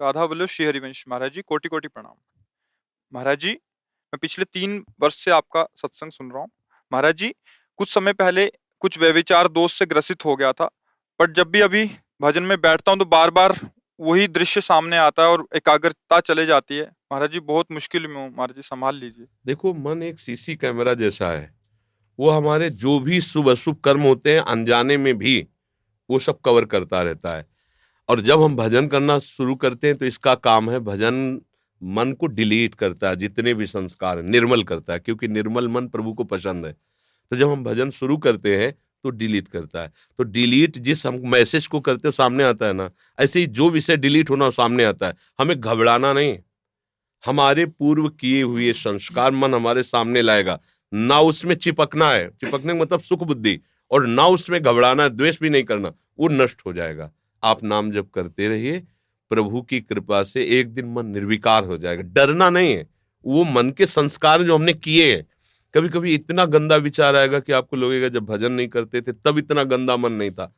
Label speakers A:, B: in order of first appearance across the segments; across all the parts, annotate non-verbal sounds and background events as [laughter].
A: राधा वल्लभ श्री हरिवंश महाराज जी कोटि कोटि प्रणाम। महाराज जी, मैं पिछले तीन वर्ष से आपका सत्संग सुन रहा हूँ। महाराज जी, कुछ समय पहले कुछ व्यविचार दोष से ग्रसित हो गया था, पर जब भी अभी भजन में बैठता हूँ तो बार बार वही दृश्य सामने आता है और एकाग्रता चले जाती है। महाराज जी, बहुत मुश्किल में हूँ, महाराज जी, संभाल लीजिए।
B: देखो, मन एक सीसी कैमरा जैसा है। वो हमारे जो भी शुभ अशुभ कर्म होते हैं, अनजाने में भी वो सब कवर करता रहता है। और जब हम भजन करना शुरू करते हैं तो इसका काम है भजन मन को डिलीट करता है, जितने भी संस्कार निर्मल करता है, क्योंकि निर्मल मन प्रभु को पसंद है। तो जब हम भजन शुरू करते हैं तो डिलीट करता है। तो डिलीट जिस हम मैसेज को करते हो सामने आता है ना, ऐसे ही जो विषय डिलीट होना सामने आता है। हमें घबराना नहीं हमारे पूर्व किए हुए संस्कार मन हमारे सामने लाएगा। ना उसमें चिपकना है। चिपकने का मतलब सुख बुद्धि। और ना उसमें घबराना द्वेष भी नहीं करना, वो नष्ट हो जाएगा। आप नाम जब करते रहिए, प्रभु की कृपा से एक दिन मन निर्विकार हो जाएगा। डरना नहीं है। वो मन के संस्कार जो हमने किए हैं कभी कभी इतना गंदा विचार आएगा कि आपको लगेगा जब भजन नहीं करते थे, तब इतना गंदा मन नहीं था।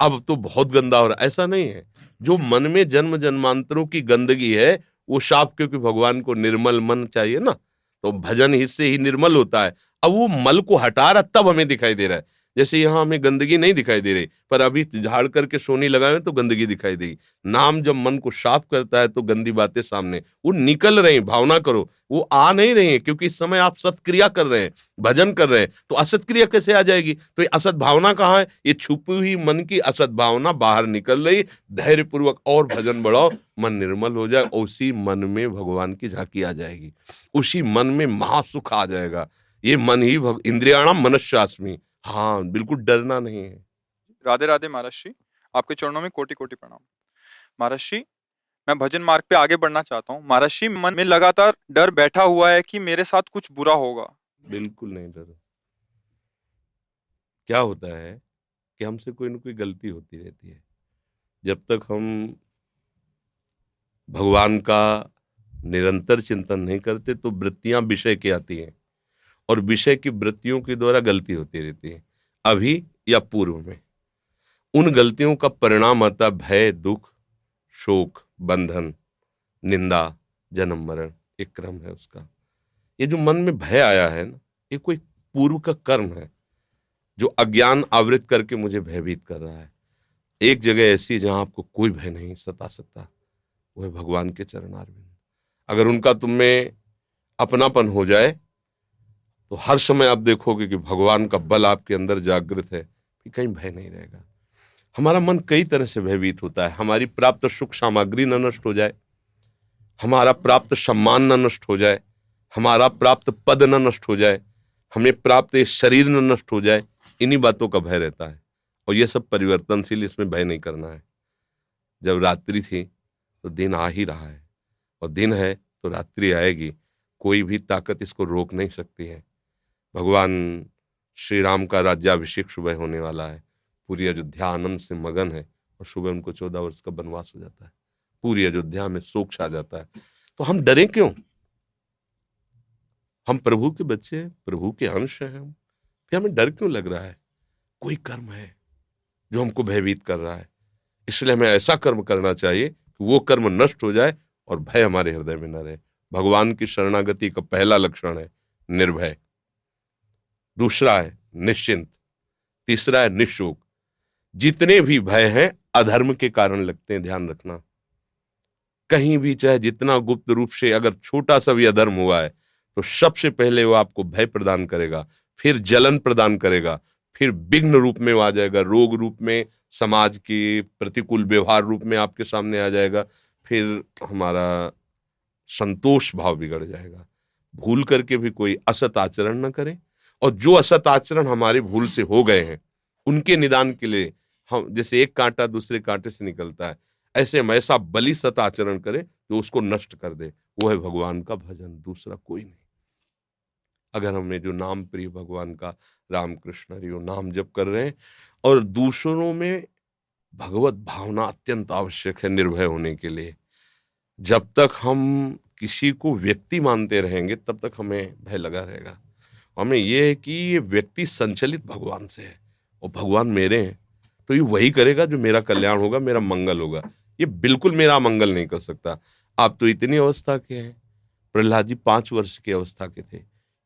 B: अब तो बहुत गंदा हो रहा ऐसा नहीं है। जो मन में जन्म जन्मांतरों की गंदगी है, वो साफ़ क्योंकि भगवान को निर्मल मन चाहिए ना तो भजन हिस्से ही निर्मल होता है। अब वो मल को हटा रहा, तब हमें दिखाई दे रहा है। जैसे यहाँ हमें गंदगी नहीं दिखाई दे रही, पर अभी झाड़ करके सोनी लगाए तो गंदगी दिखाई देगी। नाम जब मन को साफ़ करता है तो गंदी बातें सामने, वो निकल रही भावना करो, वो आ नहीं रही है, क्योंकि इस समय आप सत्क्रिया कर रहे हैं, भजन कर रहे हैं तो असत क्रिया कैसे आ जाएगी? तो ये असत भावना कहाँ है? ये छुपी हुई मन की असत भावना बाहर निकल रही धैर्य पूर्वक और भजन बढ़ाओ, मन निर्मल हो जाए, उसी मन में भगवान की झांकी आ जाएगी। उसी मन में महासुख आ जाएगा। ये मन ही इंद्रियाणाम मनस्यास्मी हाँ बिल्कुल डरना नहीं है।
A: राधे राधे महाराज श्री आपके चरणों में कोटि कोटि प्रणाम। महाराज श्री मैं भजन मार्ग पे आगे बढ़ना चाहता हूँ। महाराज श्री मन में लगातार डर बैठा हुआ है कि मेरे साथ कुछ बुरा होगा।
B: बिल्कुल नहीं डर। क्या होता है कि हमसे कोई ना कोई गलती होती रहती है। जब तक हम भगवान का निरंतर चिंतन नहीं करते तो वृत्तियाँ विषय की आती हैं। और विषय की वृत्तियों के द्वारा गलती होती रहती है, अभी या पूर्व में। उन गलतियों का परिणाम आता भय, दुख, शोक, बंधन, निंदा, जन्म मरण, एक क्रम है उसका। ये जो मन में भय आया है ना, ये कोई पूर्व का कर्म है, जो अज्ञान आवृत करके मुझे भयभीत कर रहा है। एक जगह ऐसी जहाँ आपको कोई भय नहीं सता सकता वो है भगवान के चरणारविंद। अगर उनका तुम में अपनापन हो जाए तो हर समय आप देखोगे कि भगवान का बल आपके अंदर जागृत है कि कहीं भय नहीं रहेगा। हमारा मन कई तरह से भयभीत होता है। हमारी प्राप्त सुख सामग्री न नष्ट हो जाए, हमारा प्राप्त सम्मान न नष्ट हो जाए, हमारा प्राप्त पद न नष्ट हो जाए, हमें प्राप्त शरीर न नष्ट हो जाए, इन्हीं बातों का भय रहता है। और ये सब परिवर्तनशील इसमें भय नहीं करना है। जब रात्रि थी तो दिन आ ही रहा है। और दिन है तो रात्रि आएगी। कोई भी ताकत इसको रोक नहीं सकती है। भगवान श्री राम का राज्याभिषेक सुबह होने वाला है। पूरी अयोध्या आनंद से मगन है और सुबह उनको चौदह वर्ष का वनवास हो जाता है। पूरी अयोध्या में शोक छा जाता है। तो हम डरे क्यों? हम प्रभु के बच्चे हैं, प्रभु के अंश हैं हम। फिर हमें डर क्यों लग रहा है? कोई कर्म है जो हमको भयभीत कर रहा है। इसलिए हमें ऐसा कर्म करना चाहिए कि वो कर्म नष्ट हो जाए और भय हमारे हृदय में न रहे। भगवान की शरणागति का पहला लक्षण है, निर्भय। दूसरा है निश्चिंत, तीसरा है निशोक। जितने भी भय हैं, अधर्म के कारण लगते हैं, ध्यान रखना। कहीं भी चाहे जितना गुप्त रूप से अगर छोटा सा भी अधर्म हुआ है तो सबसे पहले वो आपको भय प्रदान करेगा, फिर जलन प्रदान करेगा, फिर विघ्न रूप में वो आ जाएगा, रोग रूप में, समाज के प्रतिकूल व्यवहार रूप में आपके सामने आ जाएगा, फिर हमारा संतोष भाव बिगड़ जाएगा। भूल करके भी कोई असत आचरण न करें। और जो असत आचरण हमारे भूल से हो गए हैं, उनके निदान के लिए हम, जैसे एक कांटा दूसरे कांटे से निकलता है, ऐसे हम, ऐसा बलि सत आचरण करे जो उसको नष्ट कर दे। वो है भगवान का भजन, दूसरा कोई नहीं। अगर हमें जो नाम प्रिय भगवान का राम कृष्ण नाम जप कर रहे हैं, और दूसरों में भगवत भावना अत्यंत आवश्यक है निर्भय होने के लिए, जब तक हम किसी को व्यक्ति मानते रहेंगे, तब तक हमें भय लगा रहेगा। हमें यह है कि ये व्यक्ति संचलित भगवान से है और भगवान मेरे हैं। तो ये वही करेगा जो मेरा कल्याण होगा, मेरा मंगल होगा। ये बिल्कुल मेरा मंगल नहीं कर सकता। आप तो इतनी अवस्था के हैं। प्रहलाद जी पाँच वर्ष की अवस्था के थे।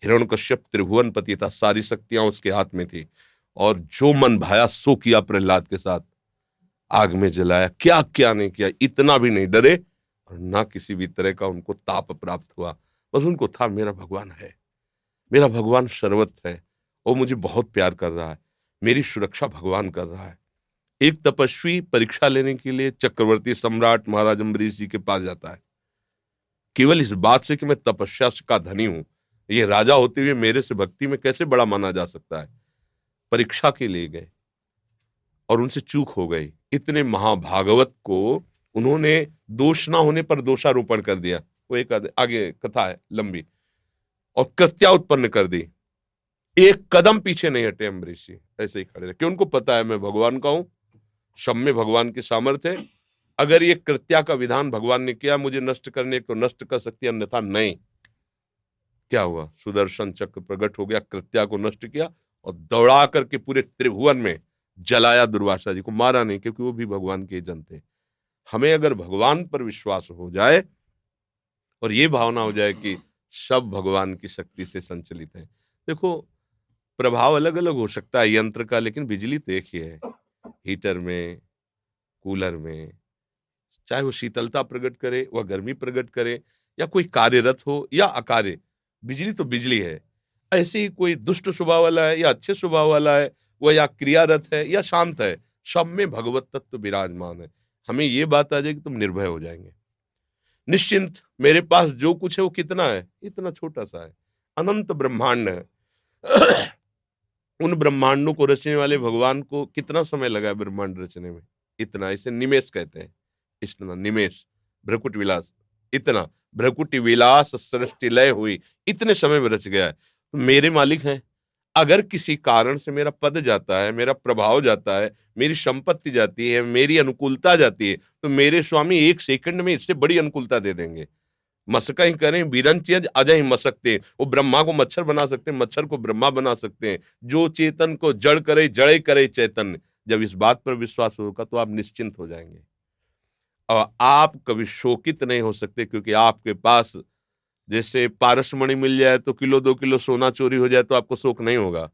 B: हिरण कश्यप त्रिभुवन पति था, सारी शक्तियाँ उसके हाथ में थी। और जो मन भाया, सो किया प्रहलाद के साथ। आग में जलाया क्या क्या नहीं किया, इतना भी नहीं डरे। और ना किसी भी तरह का उनको ताप प्राप्त हुआ। बस उनको था, मेरा भगवान है। मेरा भगवान सर्वत्र है वो मुझे बहुत प्यार कर रहा है। मेरी सुरक्षा भगवान कर रहा है। एक तपस्वी परीक्षा लेने के लिए चक्रवर्ती सम्राट महाराज अम्बरीश जी के पास जाता है। केवल इस बात से कि मैं तपस्या का धनी हूँ। ये राजा होते हुए मेरे से भक्ति में कैसे बड़ा माना जा सकता है? परीक्षा के लिए गए, और उनसे चूक हो गई। इतने महाभागवत को उन्होंने दोष ना होने पर दोषारोपण कर दिया। वो एक आगे कथा है, लंबी। और कृत्या उत्पन्न कर दी। एक कदम पीछे नहीं हटे अम्बरीश जी ऐसे ही खड़े रहे। उनको पता है मैं भगवान का हूँ में भगवान की सामर्थ्य अगर ये कृत्या का विधान भगवान ने किया, मुझे नष्ट करने को नष्ट कर सकती अन्यथा नहीं। क्या हुआ? सुदर्शन चक्र प्रकट हो गया, कृत्या को नष्ट किया और दौड़ा करके पूरे त्रिभुवन में जलाया दुर्वासा जी को। मारा नहीं, क्योंकि वो भी भगवान के जन थे। हमें अगर भगवान पर विश्वास हो जाए और ये भावना हो जाए कि सब भगवान की शक्ति से संचलित है। देखो, प्रभाव अलग अलग हो सकता है यंत्र का, लेकिन बिजली तो एक ही है। हीटर में, कूलर में, चाहे वो शीतलता प्रकट करे, वह गर्मी प्रकट करे, या कोई कार्यरत हो, या अकार्य, बिजली तो बिजली है। ऐसे ही कोई दुष्ट स्वभाव वाला है, या अच्छे स्वभाव वाला है, वह या क्रियारत है, या शांत है, सब में भगवत तत्व विराजमान है। हमें ये बात आ जाए कि तुम निर्भय हो जाएँगे। निश्चिंत, मेरे पास जो कुछ है वो कितना है? इतना छोटा सा है। अनंत ब्रह्मांड है। [clears throat] उन ब्रह्मांडों को रचने वाले भगवान को कितना समय लगा है ब्रह्मांड रचने में? इतना, इसे निमेश कहते हैं। इतना, निमेश, भ्रकुट विलास, इतना, भ्रकुट विलास सृष्टि लय हुई, इतने समय में रच गया है। तो मेरे मालिक हैं अगर किसी कारण से मेरा पद जाता है, मेरा प्रभाव जाता है, मेरी संपत्ति जाती है, मेरी अनुकूलता जाती है तो मेरे स्वामी एक सेकंड में इससे बड़ी अनुकूलता दे देंगे। मसका ही करें बीरन चेंज अजय ही मसकते। वो ब्रह्मा को मच्छर बना सकते हैं मच्छर को ब्रह्मा बना सकते हैं। जो चेतन को जड़ करे, जड़े करे चेतन, जब इस बात पर विश्वास होगा तो आप निश्चिंत हो जाएँगे। और आप कभी शोकित नहीं हो सकते क्योंकि आपके पास जैसे पारसमणि मिल जाए तो किलो दो किलो सोना चोरी हो जाए तो आपको शोक नहीं होगा,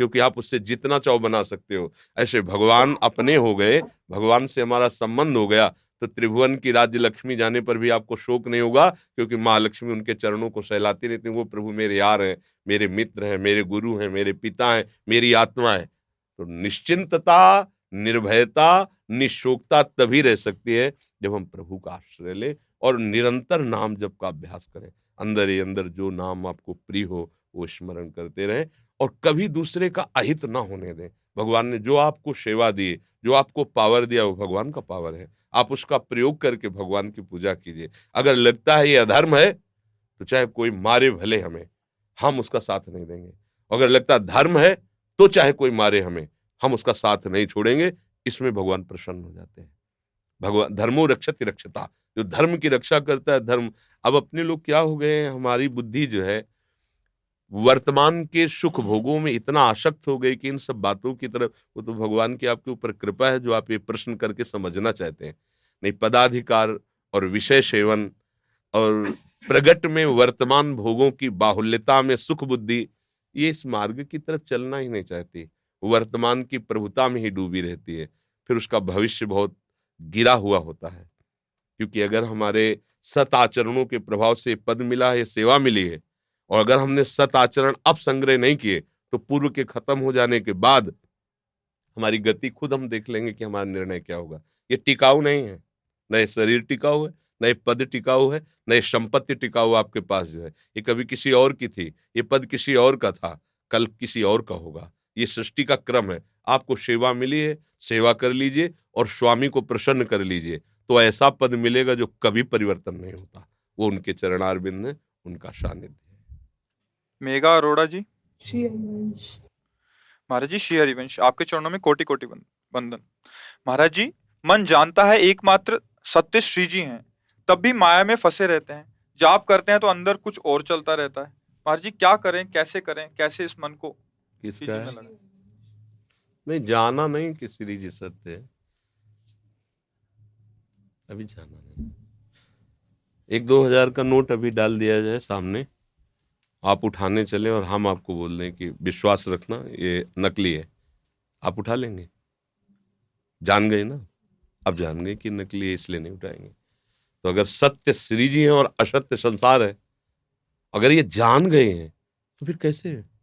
B: क्योंकि आप उससे जितना चाव बना सकते हो। ऐसे भगवान अपने हो गए, भगवान से हमारा संबंध हो गया तो त्रिभुवन की राज्य लक्ष्मी जाने पर भी आपको शोक नहीं होगा, क्योंकि माँ लक्ष्मी उनके चरणों को सहलाती रहती वो प्रभु मेरे यार हैं, मेरे मित्र हैं, मेरे गुरु हैं, मेरे पिता हैं, मेरी आत्मा है। तो निश्चिंतता, निर्भयता, निशोकता तभी रह सकती है जब हम प्रभु का आश्रय लें और निरंतर नाम जप का अभ्यास करें। अंदर ही अंदर जो नाम आपको प्रिय हो, वो स्मरण करते रहें और कभी दूसरे का अहित ना होने दें। भगवान ने जो आपको सेवा दी, जो आपको पावर दिया, वो भगवान का पावर है। आप उसका प्रयोग करके भगवान की पूजा कीजिए। अगर लगता है ये अधर्म है तो चाहे कोई मारे भले हमें, हम उसका साथ नहीं देंगे। अगर लगता धर्म है तो चाहे कोई मारे हमें, हम उसका साथ नहीं छोड़ेंगे, इसमें भगवान प्रसन्न हो जाते हैं। भगवान, धर्मो रक्षत रक्षता। जो धर्म की रक्षा करता है, धर्म। अब अपने लोग क्या हो गए हमारी बुद्धि जो है, वर्तमान के सुख भोगों में इतना आसक्त हो गए कि इन सब बातों की तरफ़, वो तो भगवान की आपके ऊपर कृपा है, जो आप ये प्रश्न करके समझना चाहते हैं। नहीं, पदाधिकार और विषय सेवन और प्रगट में वर्तमान भोगों की बाहुल्यता में सुख बुद्धि, ये इस मार्ग की तरफ़ चलना ही नहीं चाहती। वर्तमान की प्रभुता में ही डूबी रहती है। फिर उसका भविष्य बहुत गिरा हुआ होता है। क्योंकि अगर हमारे सत आचरणों के प्रभाव से पद मिला है, सेवा मिली है, और अगर हमने सत आचरण अब संग्रह नहीं किए तो पूर्व के खत्म हो जाने के बाद हमारी गति खुद हम देख लेंगे कि हमारा निर्णय क्या होगा। ये टिकाऊ नहीं है। न शरीर टिकाऊ है, न पद टिकाऊ है, न संपत्ति टिकाऊ आपके पास जो है। ये कभी किसी और की थी। ये पद किसी और का था, कल किसी और का होगा। ये सृष्टि का क्रम है। आपको सेवा मिली है सेवा कर लीजिए और स्वामी को प्रसन्न कर लीजिए। तो ऐसा पद मिलेगा जो कभी परिवर्तन नहीं होता। वो उनके चरणार बिंद है उनका सानिध्य है।
A: मेघा अरोड़ा जी। महाराज जी श्री हरिवंश आपके चरणों में कोटि कोटि वंदन महाराज जी मन जानता है एकमात्र सत्य श्री जी हैं। तब भी माया में फंसे रहते हैं। जाप करते हैं तो अंदर कुछ और चलता रहता है। महाराज जी क्या करें कैसे करें कैसे इस मन को
B: किसका है? नहीं जाना नहीं कि श्री जी सत्य है अभी जाना नहीं। एक दो हज़ार का नोट अभी डाल दिया जाए सामने। आप उठाने चले और हम आपको बोल दें कि विश्वास रखना ये नकली है। आप उठा लेंगे। जान गए ना? अब जान गए कि नकली है इसलिए नहीं उठाएँगे। तो अगर सत्य श्री जी है और असत्य संसार है अगर ये जान गए हैं तो फिर कैसे है?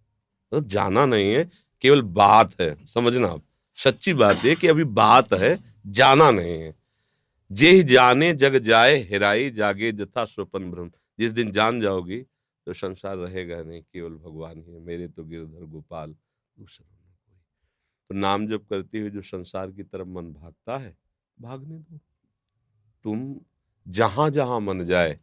B: तो जाना नहीं है, केवल बात है, समझना आप। सच्ची बात है कि अभी बात है, जाना नहीं है। जे ही जाने, जग जाए, हिराई जागे, जथा स्वपन भ्रम जिस दिन जान जाओगी तो संसार रहेगा नहीं, केवल भगवान ही है। मेरे तो गिरधर गोपाल, दूसरा तो नाम जब करते हुए जो संसार की तरफ़ मन भागता है, भागने दो। तुम जहाँ जहाँ मन जाए,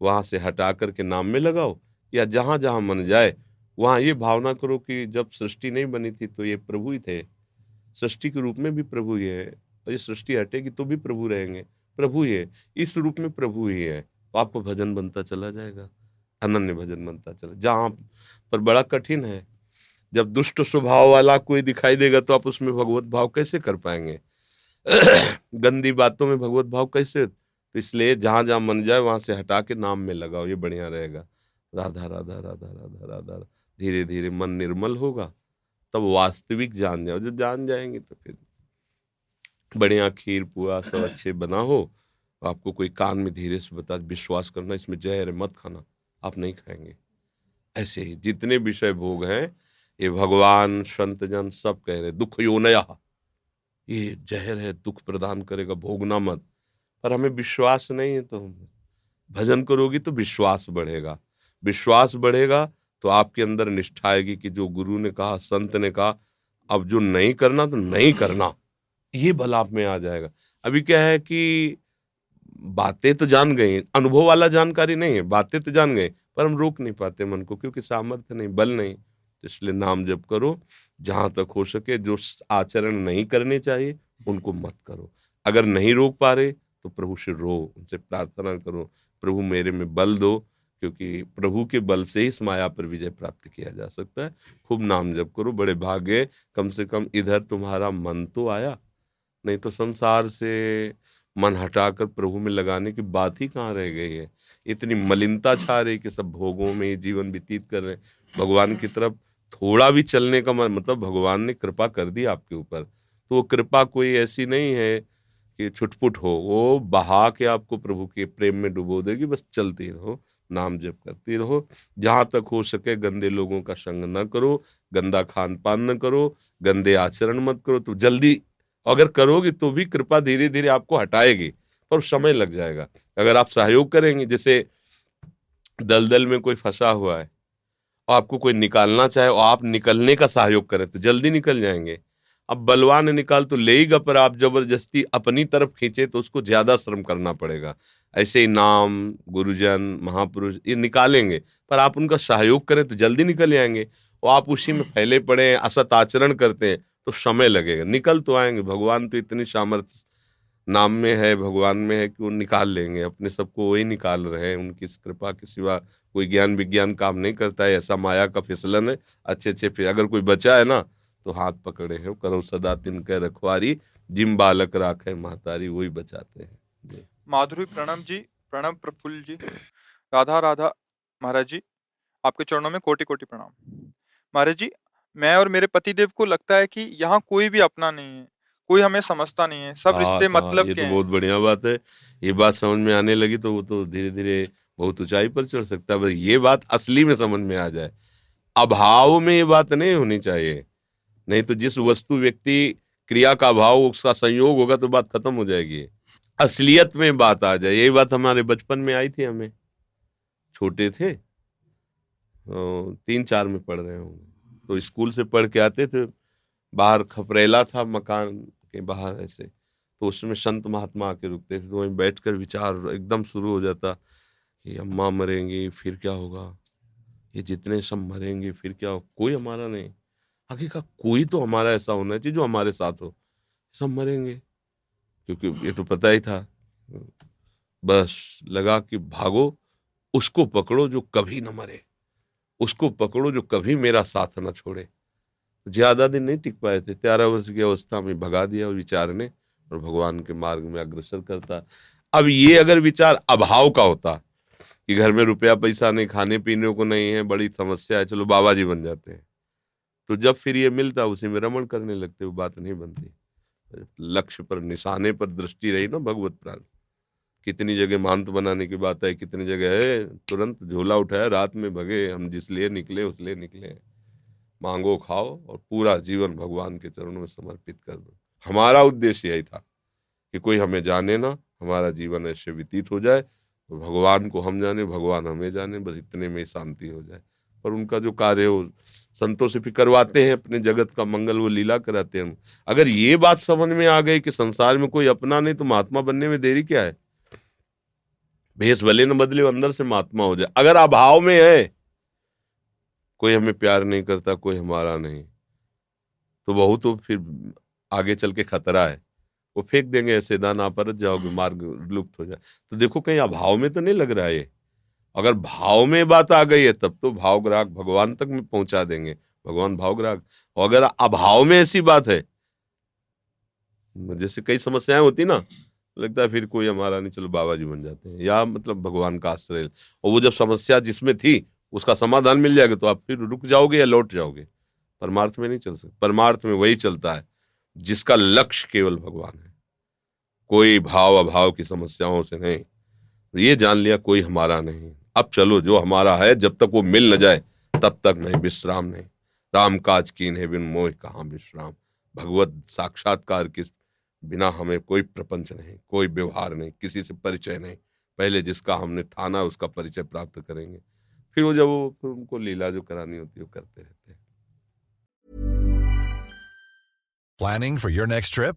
B: वहाँ से हटा करके नाम में लगाओ, या जहाँ जहाँ मन जाए वहाँ ये भावना करो कि जब सृष्टि नहीं बनी थी तो ये प्रभु ही थे। सृष्टि के रूप में भी प्रभु ही है और ये सृष्टि हटेगी तो भी प्रभु रहेंगे। प्रभु ही है इस रूप में प्रभु ही है। तो आपको भजन बनता चला जाएगा, अनन्य भजन बनता चला। जहाँ पर बड़ा कठिन है, जब दुष्ट स्वभाव वाला कोई दिखाई देगा तो आप उसमें भगवत भाव कैसे कर पाएँगे? [clears throat] गंदी बातों में भगवत भाव कैसे? तो इसलिए जहाँ जहाँ मन जाए वहाँ से हटा के नाम में लगाओ, ये बढ़िया रहेगा। राधा राधा राधा राधा राधा। धीरे धीरे मन निर्मल होगा, तब वास्तविक जान जाओ। जब जान जाएँगे तो फिर बढ़िया खीर, पुआ सब अच्छे बना हो तो आपको कोई कान में धीरे से बता, विश्वास करना, इसमें जहर मत खाना, आप नहीं खाएँगे। ऐसे ही जितने विषय भोग हैं, ये भगवान संत जन सब कह रहे दुख योनया ये जहर है, दुख प्रदान करेगा, भोगना मत। पर हमें विश्वास नहीं है तो भजन करोगी तो विश्वास बढ़ेगा। विश्वास बढ़ेगा तो आपके अंदर निष्ठा आएगी कि जो गुरु ने कहा, संत ने कहा, अब जो नहीं करना तो नहीं करना। ये बल आप में आ जाएगा। अभी क्या है कि बातें तो जान गई, अनुभव वाला जानकारी नहीं है, बातें तो जान गए पर हम रोक नहीं पाते मन को, क्योंकि सामर्थ्य नहीं, बल नहीं। तो इसलिए नाम जप करो, जहाँ तक हो सके, जो आचरण नहीं करने चाहिए, उनको मत करो। अगर नहीं रोक पा रहे तो प्रभु से रो, उनसे प्रार्थना करो, प्रभु मेरे में बल दो क्योंकि प्रभु के बल से ही इस माया पर विजय प्राप्त किया जा सकता है। खूब नाम जप करो, बड़े भाग्य, कम से कम इधर तुम्हारा मन तो आया। नहीं तो संसार से मन हटाकर प्रभु में लगाने की बात ही कहाँ रह गई है? इतनी मलिनता छा रही कि सब भोगों में जीवन व्यतीत कर रहे हैं। भगवान की तरफ़ थोड़ा भी चलने का मन मतलब भगवान ने कृपा कर दी आपके ऊपर। तो वो कृपा कोई ऐसी नहीं है कि छुटपुट हो, वो बहा के आपको प्रभु के प्रेम में डुबो देगी, बस चलती रहो। नाम जप करती रहो। जहाँ तक हो सके गंदे लोगों का संग न करो, गंदा खान पान न करो, गंदे आचरण मत करो। तो जल्दी अगर करोगे तो भी कृपा धीरे धीरे आपको हटाएगी पर समय लग जाएगा। अगर आप सहयोग करेंगे, जैसे दलदल में कोई फंसा हुआ है, आपको कोई निकालना चाहे और आप निकलने का सहयोग करें तो जल्दी निकल जाएँगे। अब बलवान निकाल तो लेगा, पर आप ज़बरदस्ती अपनी तरफ़ खींचे तो उसको ज़्यादा श्रम करना पड़ेगा। ऐसे ही नाम, गुरुजन, महापुरुष, ये निकालेंगे, पर आप उनका सहयोग करें तो जल्दी निकल जाएँगे और आप उसी में फैले पड़े हैं, असत आचरण करते हैं तो समय लगेगा। निकल तो आएँगे, भगवान तो इतनी सामर्थ्य नाम में है, भगवान में है कि वो निकाल लेंगे। अपने सबको वही निकाल रहे हैं, उनकी कृपा के सिवा कोई ज्ञान विज्ञान काम नहीं करता है, ऐसा माया का फिसलन है। अच्छे अच्छे अगर कोई बचा है ना तो हाथ पकड़े हैं करो सदा तिनके रखवारी जिम बालक राखे महतारी वही बचाते हैं।
A: माधुरी प्रणम जी प्रणब प्रफुल्ल जी राधा राधा महाराज जी आपके चरणों में कोटि कोटि प्रणाम। महाराज जी मैं और मेरे पतिदेव को लगता है कि यहाँ कोई भी अपना नहीं है कोई हमें समझता नहीं है सब
B: हाँ,
A: रिश्ते
B: हाँ,
A: मतलब
B: ये
A: के
B: तो बहुत बढ़िया बात है ये बात समझ में आने लगी तो वो तो धीरे धीरे बहुत ऊंचाई पर चढ़ सकता है ये बात असली में समझ में आ जाए अभाव में ये बात नहीं होनी चाहिए। नहीं तो जिस वस्तु व्यक्ति क्रिया का अभाव उसका संयोग होगा तो बात खत्म हो जाएगी। असलियत में बात आ जाए। यही बात हमारे बचपन में आई थी हमें। छोटे थे तो तीन चार में पढ़ रहे होंगे। तो स्कूल से पढ़ के आते थे, बाहर खपरेला था मकान के बाहर ऐसे। तो उसमें संत महात्मा आके रुकते थे तो वहीं बैठकर विचार एकदम शुरू हो जाता कि अम्मा मरेंगी, फिर क्या होगा? ये जितने सब मरेंगे, फिर क्या होगा कोई हमारा नहीं। आगे का कोई तो हमारा ऐसा होना चाहिए जो हमारे साथ हो। सब मरेंगे। क्योंकि ये तो पता ही था। बस लगा कि भागो, उसको पकड़ो जो कभी ना मरे। उसको पकड़ो जो कभी मेरा साथ ना छोड़े। ज़्यादा दिन नहीं टिक पाए थे। तेरह वर्ष की अवस्था में भगा दिया विचार ने और भगवान के मार्ग में अग्रसर करता। अब ये अगर विचार अभाव का होता कि घर में रुपया पैसा नहीं खाने पीने को नहीं है, बड़ी समस्या है, चलो बाबा जी बन जाते हैं। तो जब फिर ये मिलता, उसी में रमण करने लगते, वो बात नहीं बनती। लक्ष्य पर, निशाने पर दृष्टि रही ना भगवत प्राण। कितनी जगह महंत बनाने की बात है, कितनी जगह है, तुरंत झोला उठाया, रात में भगे, हम जिस लिए निकले, उस लिए निकले। मांगो, खाओ और पूरा जीवन भगवान के चरणों में समर्पित कर दो। हमारा उद्देश्य यही था कि कोई हमें जाने ना, हमारा जीवन ऐसे व्यतीत हो जाए तो भगवान को हम जाने, भगवान हमें जाने, बस इतने में शांति हो जाए। और उनका जो कार्य हो संतों से फिर करवाते हैं, अपने जगत का मंगल वो लीला कराते हैं। अगर ये बात समझ में आ गई कि संसार में कोई अपना नहीं तो महात्मा बनने में देरी क्या है? भेष भले न बदले अंदर से महात्मा हो जाए। अगर अभाव में है, कोई हमें प्यार नहीं करता, कोई हमारा नहीं तो बहुत तो फिर आगे चल के खतरा है। वो फेंक देंगे, ऐसे दाना पर जाओगे, मार्ग लुप्त हो जाए। तो देखो कहीं अभाव में तो नहीं लग रहा है अगर भाव में बात आ गई है, तब तो भाव ग्राहक भगवान तक में पहुँचा देंगे। भगवान भाव ग्राहक अगर अभाव में ऐसी बात है, जैसे कई समस्याएँ होती ना, लगता है फिर कोई हमारा नहीं, चलो बाबा जी बन जाते हैं। या मतलब भगवान का आश्रय। और वो जब समस्या जिसमें थी, उसका समाधान मिल जाएगा तो आप फिर रुक जाओगे या लौट जाओगे। परमार्थ में नहीं चल सकते। परमार्थ में वही चलता है, जिसका लक्ष्य केवल भगवान है। कोई भाव अभाव की समस्याओं से नहीं। ये जान लिया, कोई हमारा नहीं अब चलो जो हमारा है, जब तक वो मिल न जाए, तब तक नहीं, विश्राम नहीं। राम काज की नहीं, बिन मोह कहाँ विश्राम? भगवत साक्षात्कार के बिना हमें कोई प्रपंच नहीं, कोई व्यवहार नहीं, किसी से परिचय नहीं। पहले जिसका हमने ठाना, उसका परिचय प्राप्त करेंगे। फिर वो जब वो, फिर उनको लीला जो करानी होती है, वो करते रहते हैं।
C: Planning for your next trip?